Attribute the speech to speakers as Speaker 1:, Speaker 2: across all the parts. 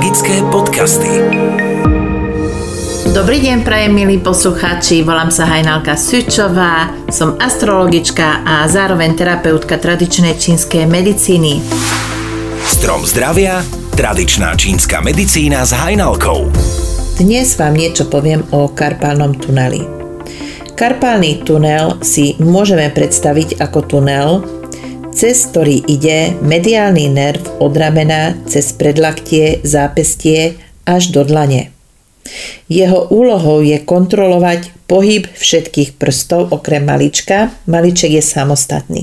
Speaker 1: Magické podcasty.
Speaker 2: Dobrý deň, prajem milí poslucháči, volám sa Hajnalka Sučová, som astrologička a zároveň terapeutka tradičnej čínskej medicíny.
Speaker 1: Strom zdravia, tradičná čínska medicína s Hajnalkou.
Speaker 2: Dnes vám niečo poviem o karpálnom tuneli. Karpálny tunel si môžeme predstaviť ako tunel, cez ktorý ide mediálny nerv od ramena cez predlaktie, zápestie až do dlane. Jeho úlohou je kontrolovať pohyb všetkých prstov okrem malička, maliček je samostatný.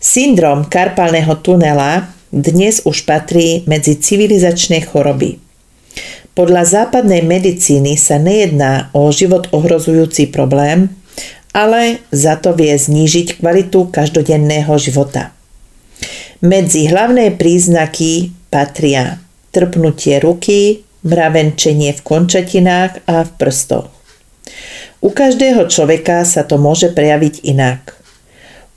Speaker 2: Syndrom karpálneho tunela dnes už patrí medzi civilizačné choroby. Podľa západnej medicíny sa nejedná o život ohrozujúci problém, ale za to vie znížiť kvalitu každodenného života. Medzi hlavné príznaky patria trpnutie ruky, mravenčenie v končatinách a v prstoch. U každého človeka sa to môže prejaviť inak.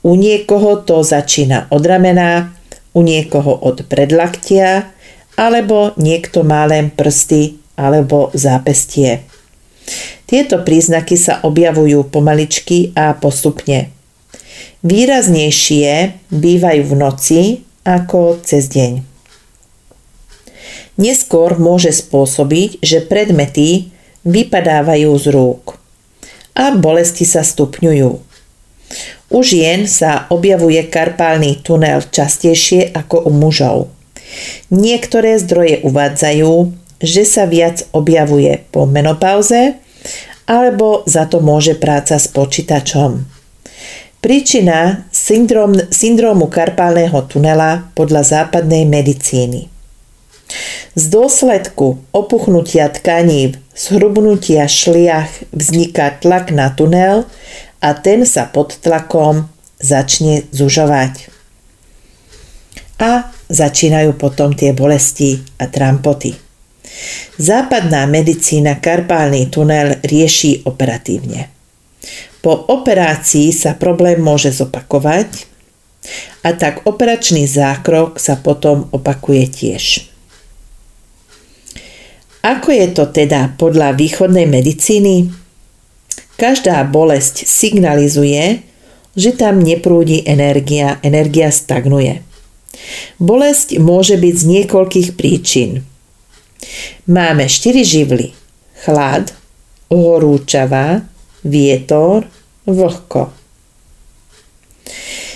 Speaker 2: U niekoho to začína od ramena, u niekoho od predlaktia, alebo niekto má len prsty alebo zápestie. Tieto príznaky sa objavujú pomaličky a postupne. Výraznejšie bývajú v noci ako cez deň. Neskôr môže spôsobiť, že predmety vypadávajú z rúk a bolesti sa stupňujú. U žien sa objavuje karpálny tunel častejšie ako u mužov. Niektoré zdroje uvádzajú, že sa viac objavuje po menopauze alebo za to môže práca s počítačom. Príčina syndrom, syndromu karpálneho tunela podľa západnej medicíny. Z dôsledku opuchnutia tkaní, zhrubnutia šliach vzniká tlak na tunel a ten sa pod tlakom začne zužovať. A začínajú potom tie bolesti a trampoty. Západná medicína karpálny tunel rieši operatívne. Po operácii sa problém môže zopakovať a tak operačný zákrok sa potom opakuje tiež. Ako je to teda podľa východnej medicíny? Každá bolesť signalizuje, že tam neprúdi energia, energia stagnuje. Bolesť môže byť z niekoľkých príčin – Máme štyri živly. Chlad, horúčava, vietor, vlhko.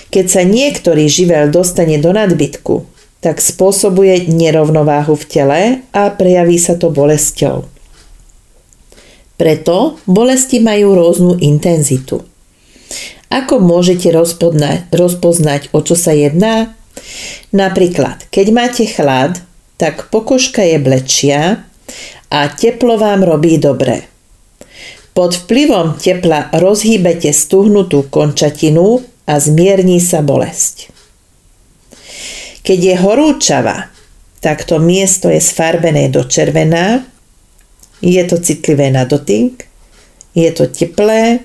Speaker 2: Keď sa niektorý živel dostane do nadbytku, tak spôsobuje nerovnováhu v tele a prejaví sa to bolesťou. Preto bolesti majú rôznu intenzitu. Ako môžete rozpoznať, rozpoznať, o čo sa jedná? Napríklad, keď máte chlad, tak pokožka je blečia a teplo vám robí dobre. Pod vplyvom tepla rozhýbete stuhnutú končatinu a zmierní sa bolesť. Keď je horúčava, tak to miesto je sfarbené do červená, je to citlivé na dotyk, je to teplé,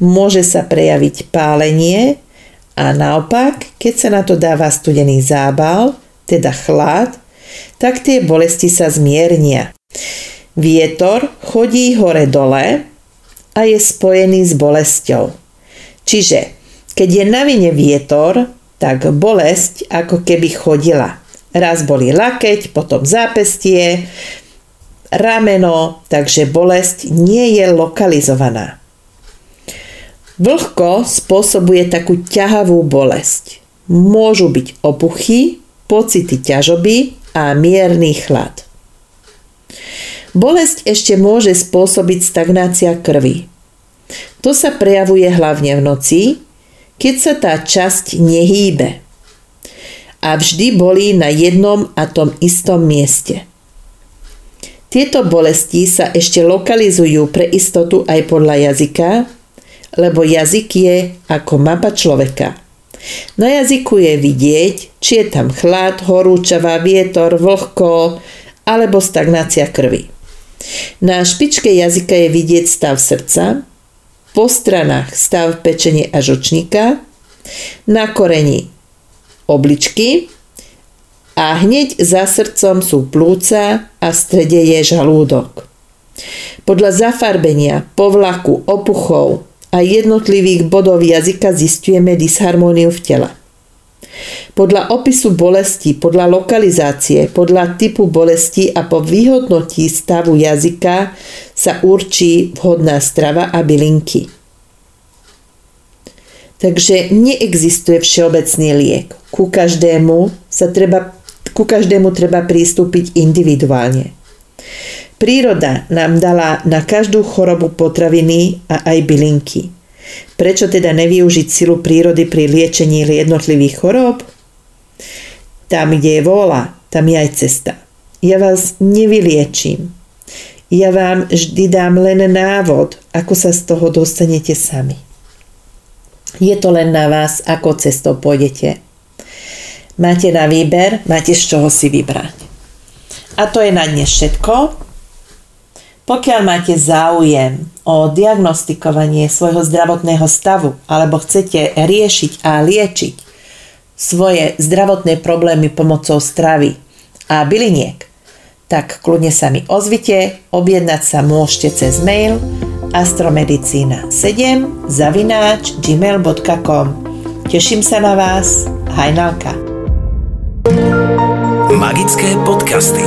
Speaker 2: môže sa prejaviť pálenie a naopak, keď sa na to dáva studený zábal, teda chlad, tak tie bolesti sa zmiernia. Vietor chodí hore-dole a je spojený s bolesťou. Čiže keď je na vine vietor, tak bolesť ako keby chodila. Raz boli lakeť, potom zápestie, rameno, takže bolesť nie je lokalizovaná. Vlhko spôsobuje takú ťahavú bolesť. Môžu byť opuchy, pocity ťažoby a mierny chlad. Bolesť ešte môže spôsobiť stagnácia krvi. To sa prejavuje hlavne v noci, keď sa tá časť nehýbe a vždy bolí na jednom a tom istom mieste. Tieto bolesti sa ešte lokalizujú pre istotu aj podľa jazyka, lebo jazyk je ako mapa človeka. Na jazyku je vidieť, či je tam chlad, horúčava, vietor, vlhko alebo stagnácia krvi. Na špičke jazyka je vidieť stav srdca, po stranách stav pečenie a žočníka, na koreni obličky a hneď za srdcom sú plúca a v strede je žalúdok. Podľa zafarbenia, povlaku, opuchov a jednotlivých bodov jazyka zistujeme disharmóniu v tele. Podľa opisu bolesti, podľa lokalizácie, podľa typu bolesti a po vyhodnotí stavu jazyka sa určí vhodná strava a bylinky. Takže neexistuje všeobecný liek. Ku každému, sa treba, ku každému treba prístúpiť individuálne. Príroda nám dala na každú chorobu potraviny a aj bylinky. Prečo teda nevyužiť silu prírody pri liečení jednotlivých chorób? Tam, kde je vôľa, tam je aj cesta. Ja vás nevyliečím. Ja vám vždy dám len návod, ako sa z toho dostanete sami. Je to len na vás, ako cestou pôjdete. Máte na výber, máte z čoho si vybrať. A to je na dnes všetko. Pokiaľ máte záujem o diagnostikovanie svojho zdravotného stavu alebo chcete riešiť a liečiť svoje zdravotné problémy pomocou stravy a byliniek, tak kľudne sa mi ozvite, objednať sa môžete cez mail astromedicína7 zavináč gmail.com Teším sa na vás, Hajnalka.
Speaker 1: Magické podcasty